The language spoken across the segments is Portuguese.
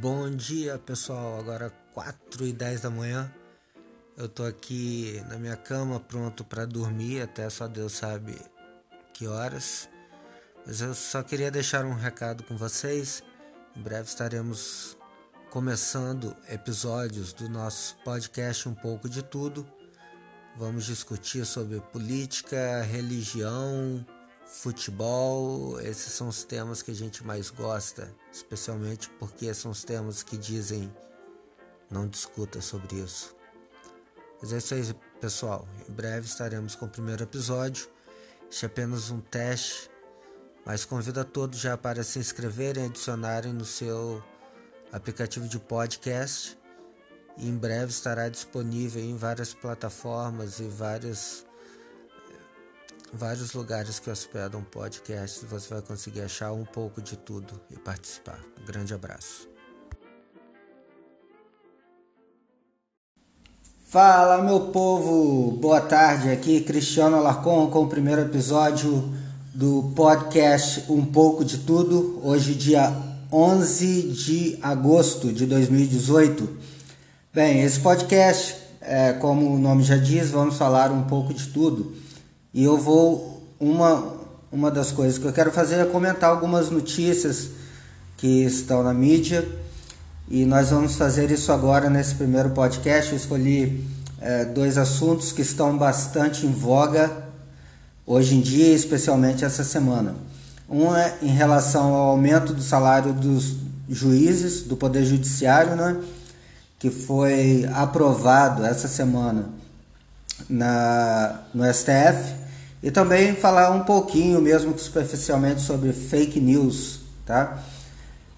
Bom dia pessoal, agora 4 e 10 da manhã. Eu tô aqui na minha cama pronto para dormir, até só Deus sabe que horas. Mas eu só queria deixar um recado com vocês. Em breve estaremos começando episódios do nosso podcast Um pouco de tudo. Vamos discutir sobre política, religião, futebol, esses são os temas que a gente mais gosta, especialmente porque são os temas que dizem não discuta sobre isso. Mas é isso aí, pessoal. Em breve estaremos com o primeiro episódio. Este é apenas um teste, mas convido a todos já para se inscreverem e adicionarem no seu aplicativo de podcast. E em breve estará disponível em várias plataformas e várias vários lugares que hospedam podcasts, você vai conseguir achar um pouco de tudo e participar. Um grande abraço. Fala meu povo, boa tarde. Aqui Cristiano Alarcon com o primeiro episódio do podcast Um pouco de tudo. Hoje, dia 11 de agosto de 2018. Bem, esse podcast, é, como o nome já diz, vamos falar um pouco de tudo. E eu vou uma uma das coisas que eu quero fazer é comentar algumas notícias que estão na mídia e nós vamos fazer isso agora nesse primeiro podcast. Eu escolhi é, dois assuntos que estão bastante em voga hoje em dia, especialmente essa semana. Um é em relação ao aumento do salário dos juízes do Poder Judiciário, né, que foi aprovado essa semana na, no STF e também falar um pouquinho, mesmo que superficialmente, sobre fake news, tá?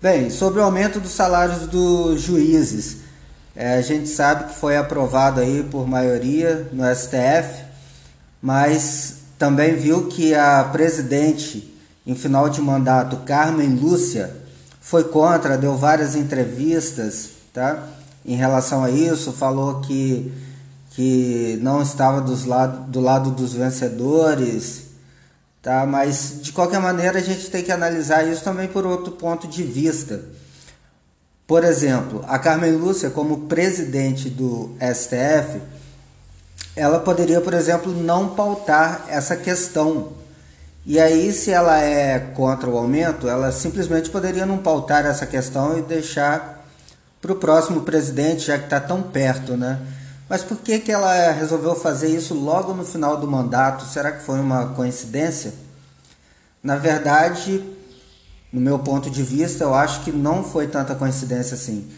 Bem, sobre o aumento dos salários dos juízes, é, a gente sabe que foi aprovado aí por maioria no STF, mas também viu que a presidente em final de mandato, Carmen Lúcia, foi contra, deu várias entrevistas, tá? Em relação a isso, falou que que não estava dos lado, do lado dos vencedores, tá? Mas de qualquer maneira a gente tem que analisar isso também por outro ponto de vista. Por exemplo, a Carmen Lúcia, como presidente do STF, ela poderia, por exemplo, não pautar essa questão. E aí, se ela é contra o aumento, ela simplesmente poderia não pautar essa questão e deixar para o próximo presidente, já que está tão perto, né? Mas por que, que ela resolveu fazer isso logo no final do mandato? Será que foi uma coincidência? Na verdade, no meu ponto de vista, eu acho que não foi tanta coincidência assim.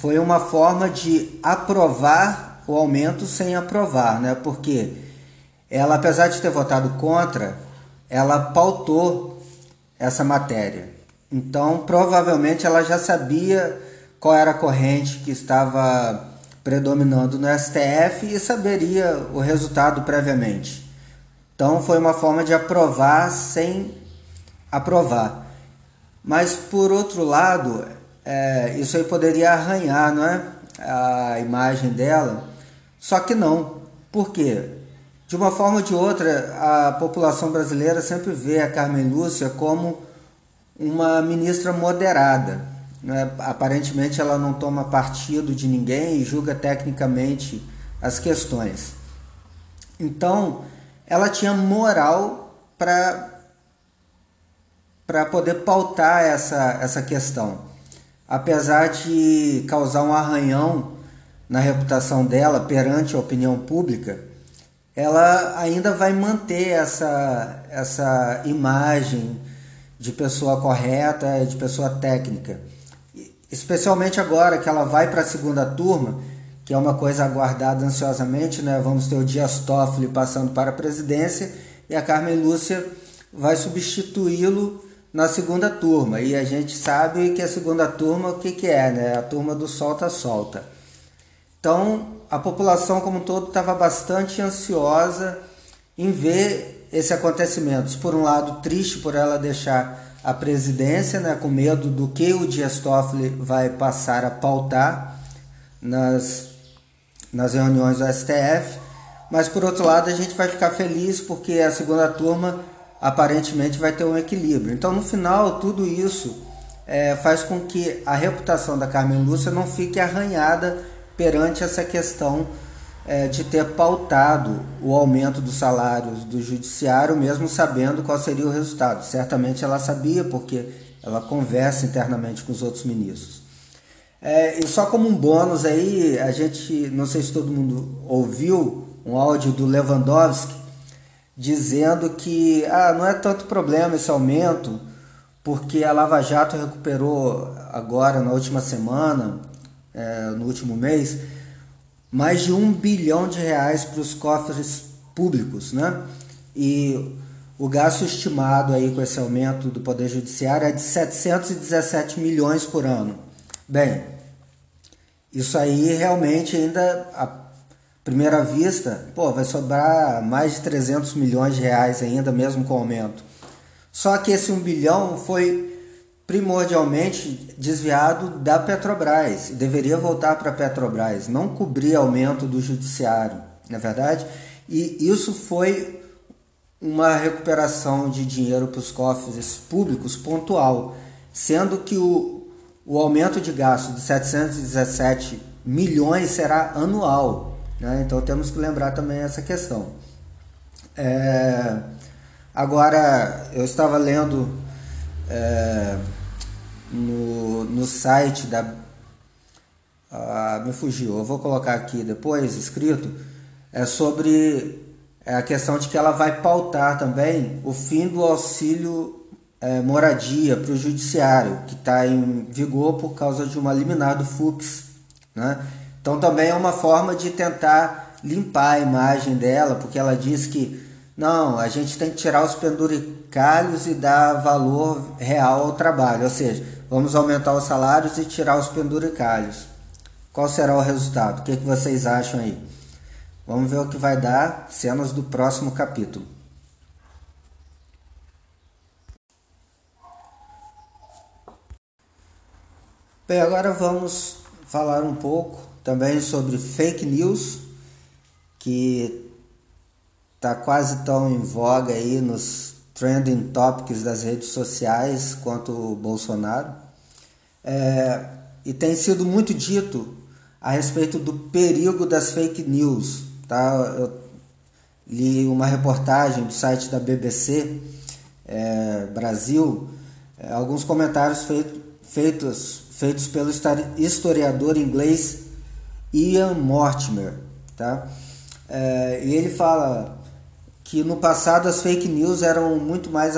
Foi uma forma de aprovar o aumento sem aprovar, né? Porque ela, apesar de ter votado contra, ela pautou essa matéria. Então, provavelmente ela já sabia qual era a corrente que estava predominando no STF e saberia o resultado previamente. Então foi uma forma de aprovar sem aprovar. Mas por outro lado, é, isso aí poderia arranhar, não é? A imagem dela. Só que não. Por quê? De uma forma ou de outra, a população brasileira sempre vê a Carmen Lúcia como uma ministra moderada. Né? Aparentemente ela não toma partido de ninguém e julga tecnicamente as questões. Então ela tinha moral para para poder pautar essa, essa questão. Apesar de causar um arranhão na reputação dela perante a opinião pública, ela ainda vai manter essa, essa imagem de pessoa correta, de pessoa técnica especialmente agora que ela vai para a segunda turma, que é uma coisa aguardada ansiosamente, né? Vamos ter o Dias Toffoli passando para a presidência e a Carmen Lúcia vai substituí-lo na segunda turma. E a gente sabe que a segunda turma o que, que é, né? A turma do solta-solta. Então, a população como um todo estava bastante ansiosa em ver esse acontecimento. Por um lado, triste por ela deixar a presidência, né, com medo do que o Dias Toffoli vai passar a pautar nas, nas reuniões do STF. Mas por outro lado, a gente vai ficar feliz porque a segunda turma aparentemente vai ter um equilíbrio. Então, no final, tudo isso é, faz com que a reputação da Carmen Lúcia não fique arranhada perante essa questão é, de ter pautado o aumento dos salários do judiciário, mesmo sabendo qual seria o resultado. Certamente ela sabia, porque ela conversa internamente com os outros ministros. É, e só como um bônus aí, a gente, não sei se todo mundo ouviu, um áudio do Lewandowski dizendo que ah, não é tanto problema esse aumento, porque a Lava Jato recuperou agora na última semana, é, no último mês, mais de um bilhão de reais para os cofres públicos, né? E o gasto estimado aí com esse aumento do Poder Judiciário é de 717 milhões por ano. Bem, isso aí realmente ainda, à primeira vista, pô, vai sobrar mais de 300 milhões de reais ainda, mesmo com o aumento. Só que esse 1 bilhão foi primordialmente desviado da Petrobras, deveria voltar para a Petrobras, não cobrir aumento do judiciário, na é verdade? E isso foi uma recuperação de dinheiro para os cofres públicos pontual, sendo que o, o aumento de gasto de 717 milhões será anual. Né? Então temos que lembrar também essa questão. É, agora, eu estava lendo. É, no, no site da. Ah, me fugiu, eu vou colocar aqui depois escrito. É sobre é a questão de que ela vai pautar também o fim do auxílio é, moradia para o judiciário, que está em vigor por causa de uma liminar do Fux. Né? Então também é uma forma de tentar limpar a imagem dela, porque ela diz que não, a gente tem que tirar os penduricalhos e dar valor real ao trabalho, ou seja, Vamos aumentar os salários e tirar os penduricalhos. Qual será o resultado? O que, que vocês acham aí? Vamos ver o que vai dar cenas do próximo capítulo. Bem, agora vamos falar um pouco também sobre fake news, que está quase tão em voga aí nos trending topics das redes sociais quanto o Bolsonaro. É, e tem sido muito dito a respeito do perigo das fake news. Tá? Eu li uma reportagem do site da BBC é, Brasil, é, alguns comentários feito, feitos, feitos pelo historiador inglês Ian Mortimer. Tá? É, e ele fala que no passado as fake news eram muito mais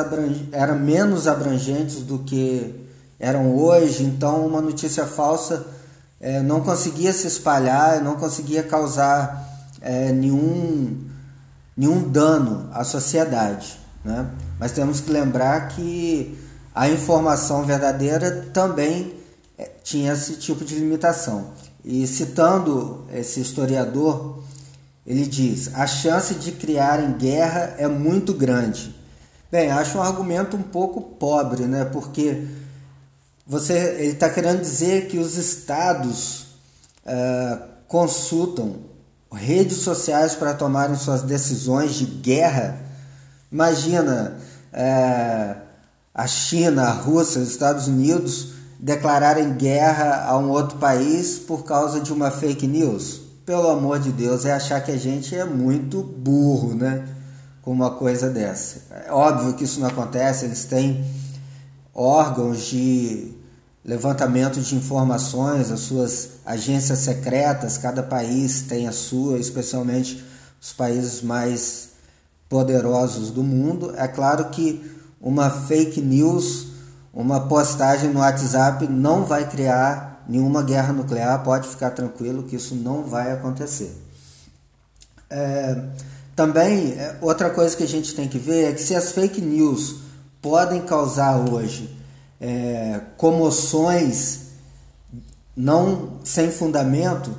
eram menos abrangentes do que eram hoje, então uma notícia falsa é, não conseguia se espalhar, não conseguia causar é, nenhum, nenhum dano à sociedade. Né? Mas temos que lembrar que a informação verdadeira também é, tinha esse tipo de limitação. E citando esse historiador, ele diz: a chance de criarem guerra é muito grande. Bem, acho um argumento um pouco pobre, né? Porque você, ele está querendo dizer que os estados uh, consultam redes sociais para tomarem suas decisões de guerra. Imagina uh, a China, a Rússia, os Estados Unidos declararem guerra a um outro país por causa de uma fake news pelo amor de Deus, é achar que a gente é muito burro, né? Com uma coisa dessa. É óbvio que isso não acontece, eles têm órgãos de levantamento de informações, as suas agências secretas, cada país tem a sua, especialmente os países mais poderosos do mundo. É claro que uma fake news, uma postagem no WhatsApp não vai criar nenhuma guerra nuclear, pode ficar tranquilo que isso não vai acontecer. É, também, é, outra coisa que a gente tem que ver é que se as fake news podem causar hoje é, comoções não sem fundamento,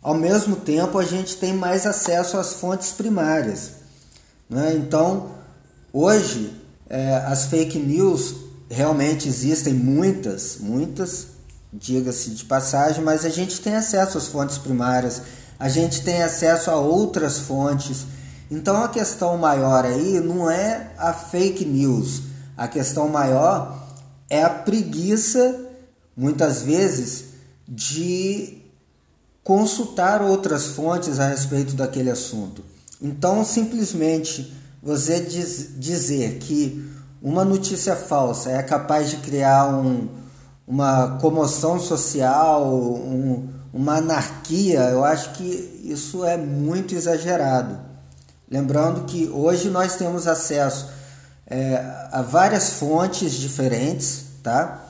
ao mesmo tempo a gente tem mais acesso às fontes primárias. Né? Então, hoje, é, as fake news realmente existem muitas, muitas, diga-se de passagem, mas a gente tem acesso às fontes primárias, a gente tem acesso a outras fontes. Então a questão maior aí não é a fake news, a questão maior é a preguiça, muitas vezes, de consultar outras fontes a respeito daquele assunto. Então, simplesmente você diz, dizer que uma notícia falsa é capaz de criar um, uma comoção social, um, uma anarquia, eu acho que isso é muito exagerado. Lembrando que hoje nós temos acesso é, a várias fontes diferentes, tá?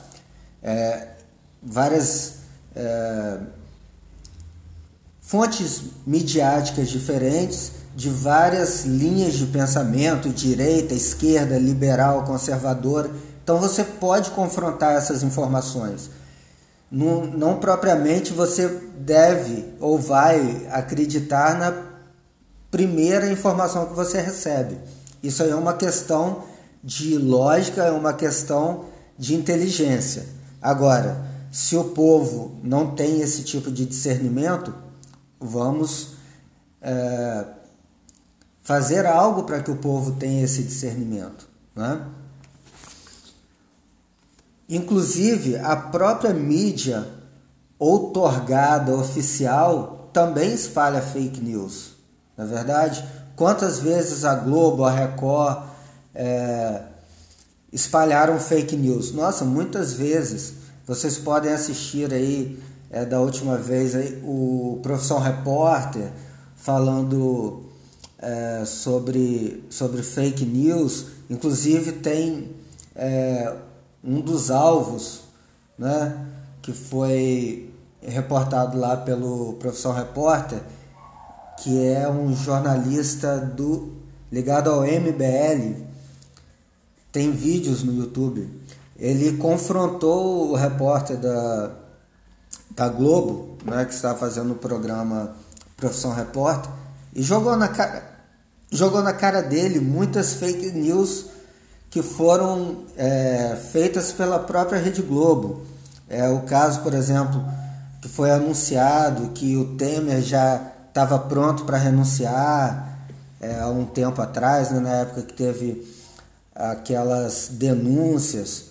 É, várias é, fontes midiáticas diferentes, de várias linhas de pensamento, direita, esquerda, liberal, conservadora. Então você pode confrontar essas informações. Não, não propriamente você deve ou vai acreditar na primeira informação que você recebe. Isso aí é uma questão de lógica, é uma questão de inteligência. Agora, se o povo não tem esse tipo de discernimento, vamos é, fazer algo para que o povo tenha esse discernimento. Né? Inclusive, a própria mídia outorgada oficial também espalha fake news. Na é verdade, quantas vezes a Globo, a Record é, espalharam fake news? Nossa, muitas vezes. Vocês podem assistir aí é, da última vez aí, o Profissão Repórter falando é, sobre, sobre fake news. Inclusive tem é, um dos alvos né, que foi reportado lá pelo Profissão Repórter, que é um jornalista do ligado ao MBL. Tem vídeos no YouTube. Ele confrontou o repórter da, da Globo, né, que está fazendo o programa Profissão Repórter, e jogou na cara, jogou na cara dele muitas fake news que foram é, feitas pela própria Rede Globo. É o caso, por exemplo, que foi anunciado que o Temer já estava pronto para renunciar é, há um tempo atrás, né, na época que teve aquelas denúncias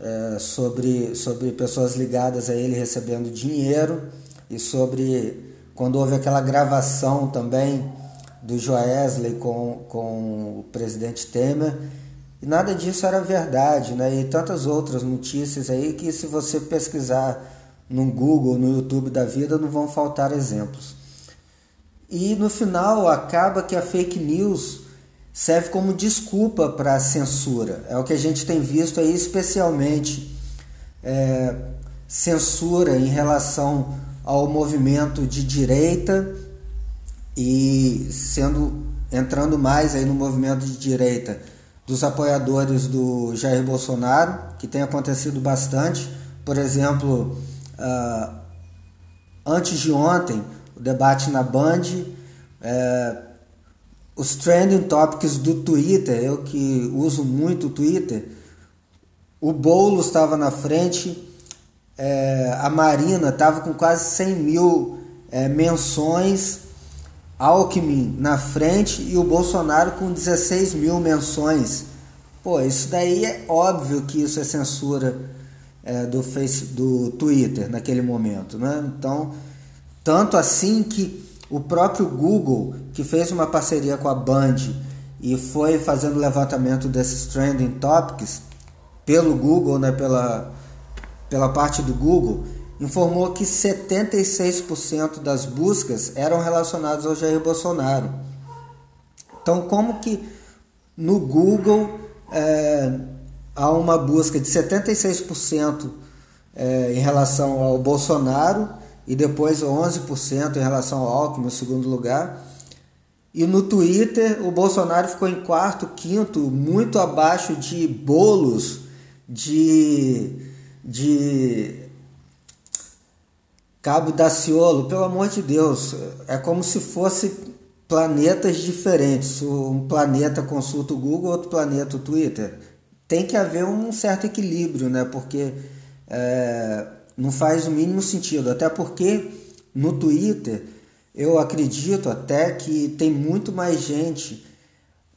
é, sobre, sobre pessoas ligadas a ele recebendo dinheiro e sobre quando houve aquela gravação também do Joesley com, com o presidente Temer e nada disso era verdade, né? E tantas outras notícias aí que se você pesquisar no Google, no YouTube da vida, não vão faltar exemplos. E no final acaba que a fake news serve como desculpa para a censura. É o que a gente tem visto aí, especialmente é, censura em relação ao movimento de direita e sendo entrando mais aí no movimento de direita dos apoiadores do Jair Bolsonaro, que tem acontecido bastante. Por exemplo, uh, antes de ontem, o debate na Band, uh, os trending topics do Twitter, eu que uso muito o Twitter, o Boulos estava na frente, é, a Marina estava com quase 100 mil é, menções Alckmin na frente e o Bolsonaro com 16 mil menções. Pô, isso daí é óbvio que isso é censura é, do, face, do Twitter naquele momento, né? Então, tanto assim que o próprio Google, que fez uma parceria com a Band e foi fazendo levantamento desses trending topics pelo Google, né, pela, pela parte do Google, informou que 76% das buscas eram relacionadas ao Jair Bolsonaro. Então, como que no Google é, há uma busca de 76% é, em relação ao Bolsonaro e depois 11% em relação ao Alckmin, segundo lugar. E no Twitter, o Bolsonaro ficou em quarto, quinto, muito abaixo de bolos, de, de Cabo Daciolo, pelo amor de Deus, é como se fosse planetas diferentes. Um planeta consulta o Google, outro planeta o Twitter. Tem que haver um certo equilíbrio, né? Porque é, não faz o mínimo sentido. Até porque no Twitter eu acredito até que tem muito mais gente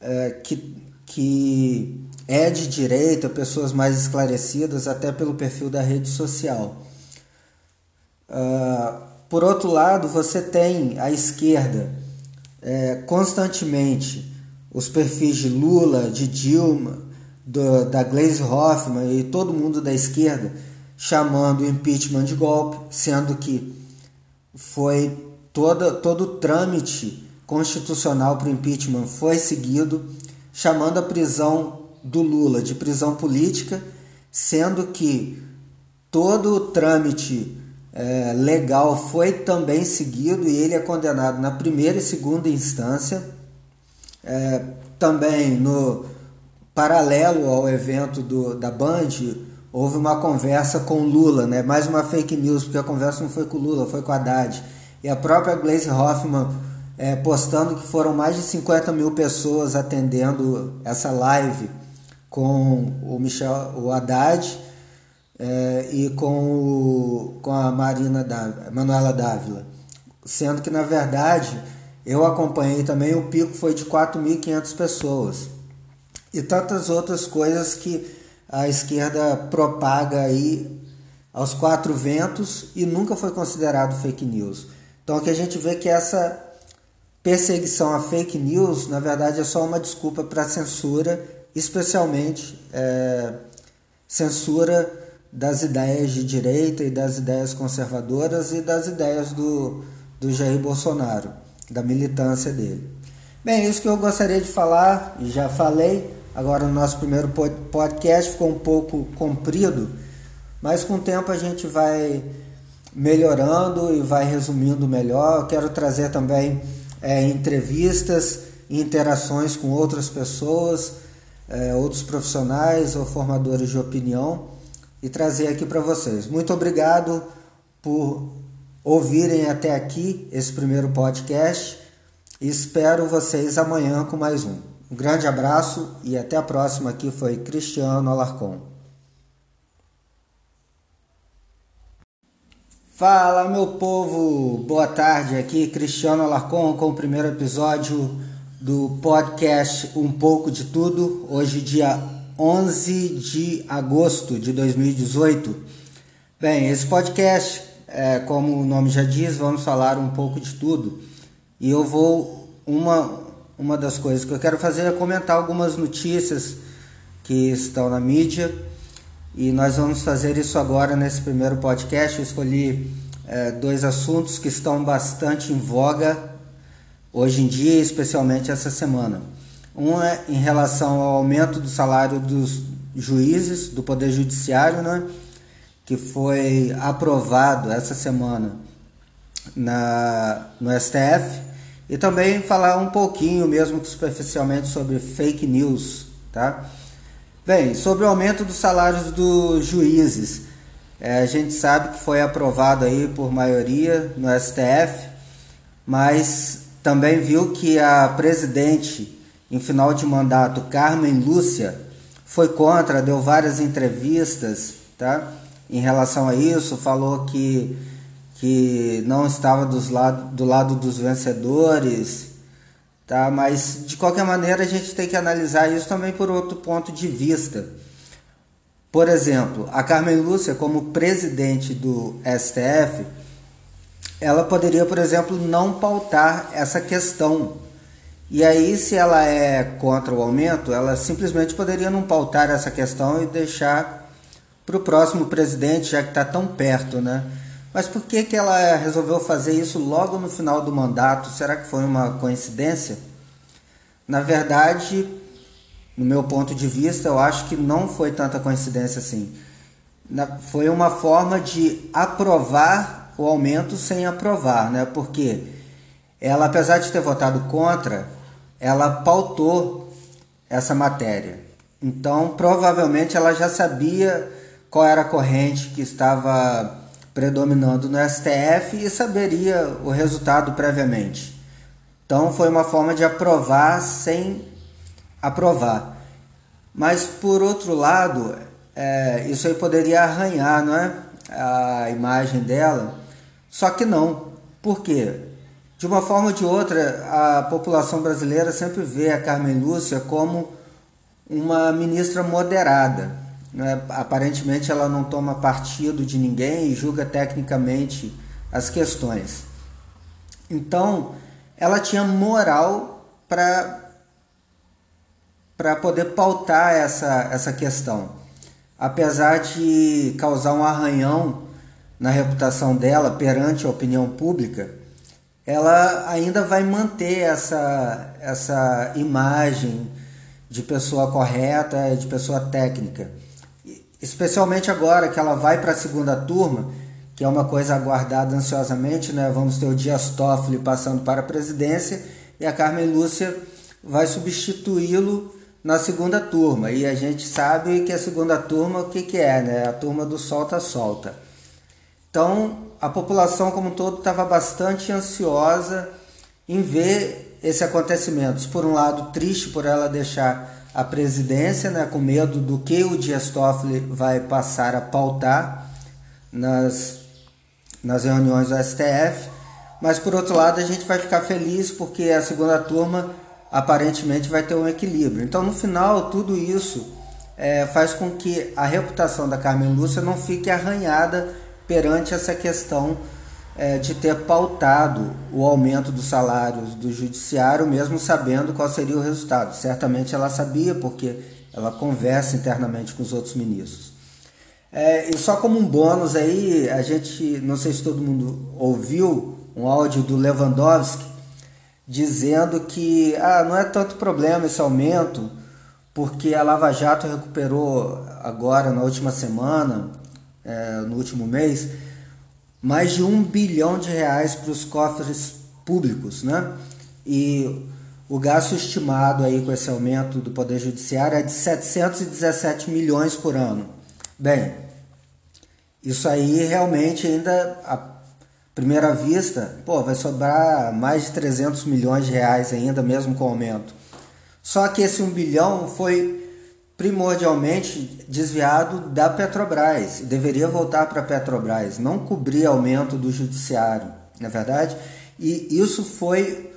é, que, que é de direita, pessoas mais esclarecidas, até pelo perfil da rede social. Uh, por outro lado, você tem a esquerda é, constantemente os perfis de Lula, de Dilma, do, da Glaze Hoffman e todo mundo da esquerda chamando o impeachment de golpe, sendo que foi toda, todo o trâmite constitucional para o impeachment foi seguido, chamando a prisão do Lula de prisão política, sendo que todo o trâmite é, legal foi também seguido e ele é condenado na primeira e segunda instância. É, também no paralelo ao evento do, da Band, houve uma conversa com Lula, né? mais uma fake news, porque a conversa não foi com Lula, foi com Haddad. E a própria Glaze Hoffman é, postando que foram mais de 50 mil pessoas atendendo essa live com o Michel, o Haddad é, e com, o, com a Marina Dávila, Manuela Dávila. Sendo que, na verdade, eu acompanhei também, o pico foi de 4.500 pessoas. E tantas outras coisas que a esquerda propaga aí aos quatro ventos e nunca foi considerado fake news. Então aqui a gente vê que essa perseguição a fake news, na verdade, é só uma desculpa para censura, especialmente é, censura das ideias de direita e das ideias conservadoras e das ideias do, do Jair Bolsonaro, da militância dele. Bem, isso que eu gostaria de falar, e já falei, agora no nosso primeiro podcast ficou um pouco comprido, mas com o tempo a gente vai melhorando e vai resumindo melhor. Eu quero trazer também é, entrevistas e interações com outras pessoas, é, outros profissionais ou formadores de opinião e trazer aqui para vocês. Muito obrigado por ouvirem até aqui esse primeiro podcast e espero vocês amanhã com mais um. Um grande abraço e até a próxima. Aqui foi Cristiano Alarcon. Fala meu povo, boa tarde. Aqui Cristiano Alarcon com o primeiro episódio do podcast Um pouco de tudo. Hoje dia 11 de agosto de 2018. Bem, esse podcast, é, como o nome já diz, vamos falar um pouco de tudo. E eu vou. Uma, uma das coisas que eu quero fazer é comentar algumas notícias que estão na mídia. E nós vamos fazer isso agora nesse primeiro podcast. Eu escolhi é, dois assuntos que estão bastante em voga hoje em dia, especialmente essa semana. Um é em relação ao aumento do salário dos juízes do Poder Judiciário, né, que foi aprovado essa semana na, no STF, e também falar um pouquinho, mesmo que superficialmente, sobre fake news. Tá? Bem, sobre o aumento dos salários dos juízes, é, a gente sabe que foi aprovado aí por maioria no STF, mas também viu que a presidente em final de mandato, Carmen Lúcia, foi contra, deu várias entrevistas tá? em relação a isso, falou que, que não estava dos lado, do lado dos vencedores, tá? mas de qualquer maneira a gente tem que analisar isso também por outro ponto de vista. Por exemplo, a Carmen Lúcia, como presidente do STF, ela poderia, por exemplo, não pautar essa questão e aí, se ela é contra o aumento, ela simplesmente poderia não pautar essa questão e deixar para o próximo presidente, já que está tão perto, né? Mas por que, que ela resolveu fazer isso logo no final do mandato? Será que foi uma coincidência? Na verdade, no meu ponto de vista, eu acho que não foi tanta coincidência assim. Foi uma forma de aprovar o aumento sem aprovar, né? Porque ela, apesar de ter votado contra, ela pautou essa matéria. Então, provavelmente ela já sabia qual era a corrente que estava predominando no STF e saberia o resultado previamente. Então, foi uma forma de aprovar sem aprovar. Mas, por outro lado, é, isso aí poderia arranhar não é? a imagem dela. Só que não. Por quê? De uma forma ou de outra, a população brasileira sempre vê a Carmen Lúcia como uma ministra moderada. Né? Aparentemente ela não toma partido de ninguém e julga tecnicamente as questões. Então, ela tinha moral para para poder pautar essa, essa questão. Apesar de causar um arranhão na reputação dela perante a opinião pública, ela ainda vai manter essa, essa imagem de pessoa correta, de pessoa técnica. Especialmente agora que ela vai para a segunda turma, que é uma coisa aguardada ansiosamente, né? Vamos ter o Dias Toffoli passando para a presidência e a Carmen Lúcia vai substituí-lo na segunda turma. E a gente sabe que a segunda turma, o que, que é, né? A turma do solta-solta. Então, a população como um todo estava bastante ansiosa em ver esse acontecimento. Por um lado, triste por ela deixar a presidência, né, com medo do que o Dias Toffoli vai passar a pautar nas nas reuniões do STF, mas por outro lado a gente vai ficar feliz porque a segunda turma aparentemente vai ter um equilíbrio. Então no final tudo isso é, faz com que a reputação da Carmen Lúcia não fique arranhada perante essa questão é, de ter pautado o aumento dos salários do judiciário, mesmo sabendo qual seria o resultado. Certamente ela sabia, porque ela conversa internamente com os outros ministros. É, e só como um bônus aí, a gente, não sei se todo mundo ouviu, um áudio do Lewandowski dizendo que ah, não é tanto problema esse aumento, porque a Lava Jato recuperou agora, na última semana, é, no último mês, mais de um bilhão de reais para os cofres públicos, né? E o gasto estimado aí com esse aumento do Poder Judiciário é de 717 milhões por ano. Bem, isso aí realmente ainda à primeira vista, pô, vai sobrar mais de 300 milhões de reais ainda mesmo com o aumento. Só que esse 1 bilhão foi primordialmente desviado da Petrobras, deveria voltar para a Petrobras, não cobrir aumento do judiciário, na é verdade? E isso foi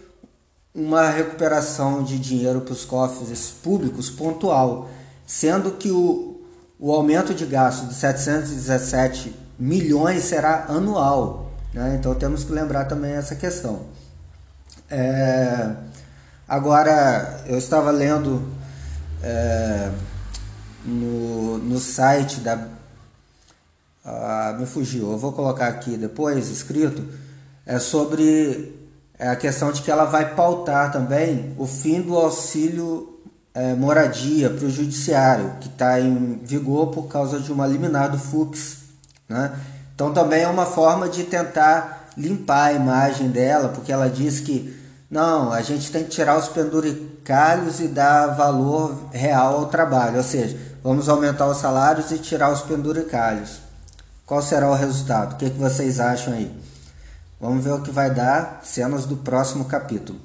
uma recuperação de dinheiro para os cofres públicos pontual, sendo que o, o aumento de gasto de 717 milhões será anual. Né? Então temos que lembrar também essa questão. É... Agora, eu estava lendo é... no, no site da. Ah, me fugiu, eu vou colocar aqui depois escrito. É sobre a questão de que ela vai pautar também o fim do auxílio é, moradia para o judiciário, que está em vigor por causa de uma liminar do Fux. Né? Então também é uma forma de tentar limpar a imagem dela, porque ela diz que não, a gente tem que tirar os penduricalhos e dar valor real ao trabalho, ou seja, vamos aumentar os salários e tirar os penduricalhos. Qual será o resultado? O que, que vocês acham aí? Vamos ver o que vai dar cenas do próximo capítulo.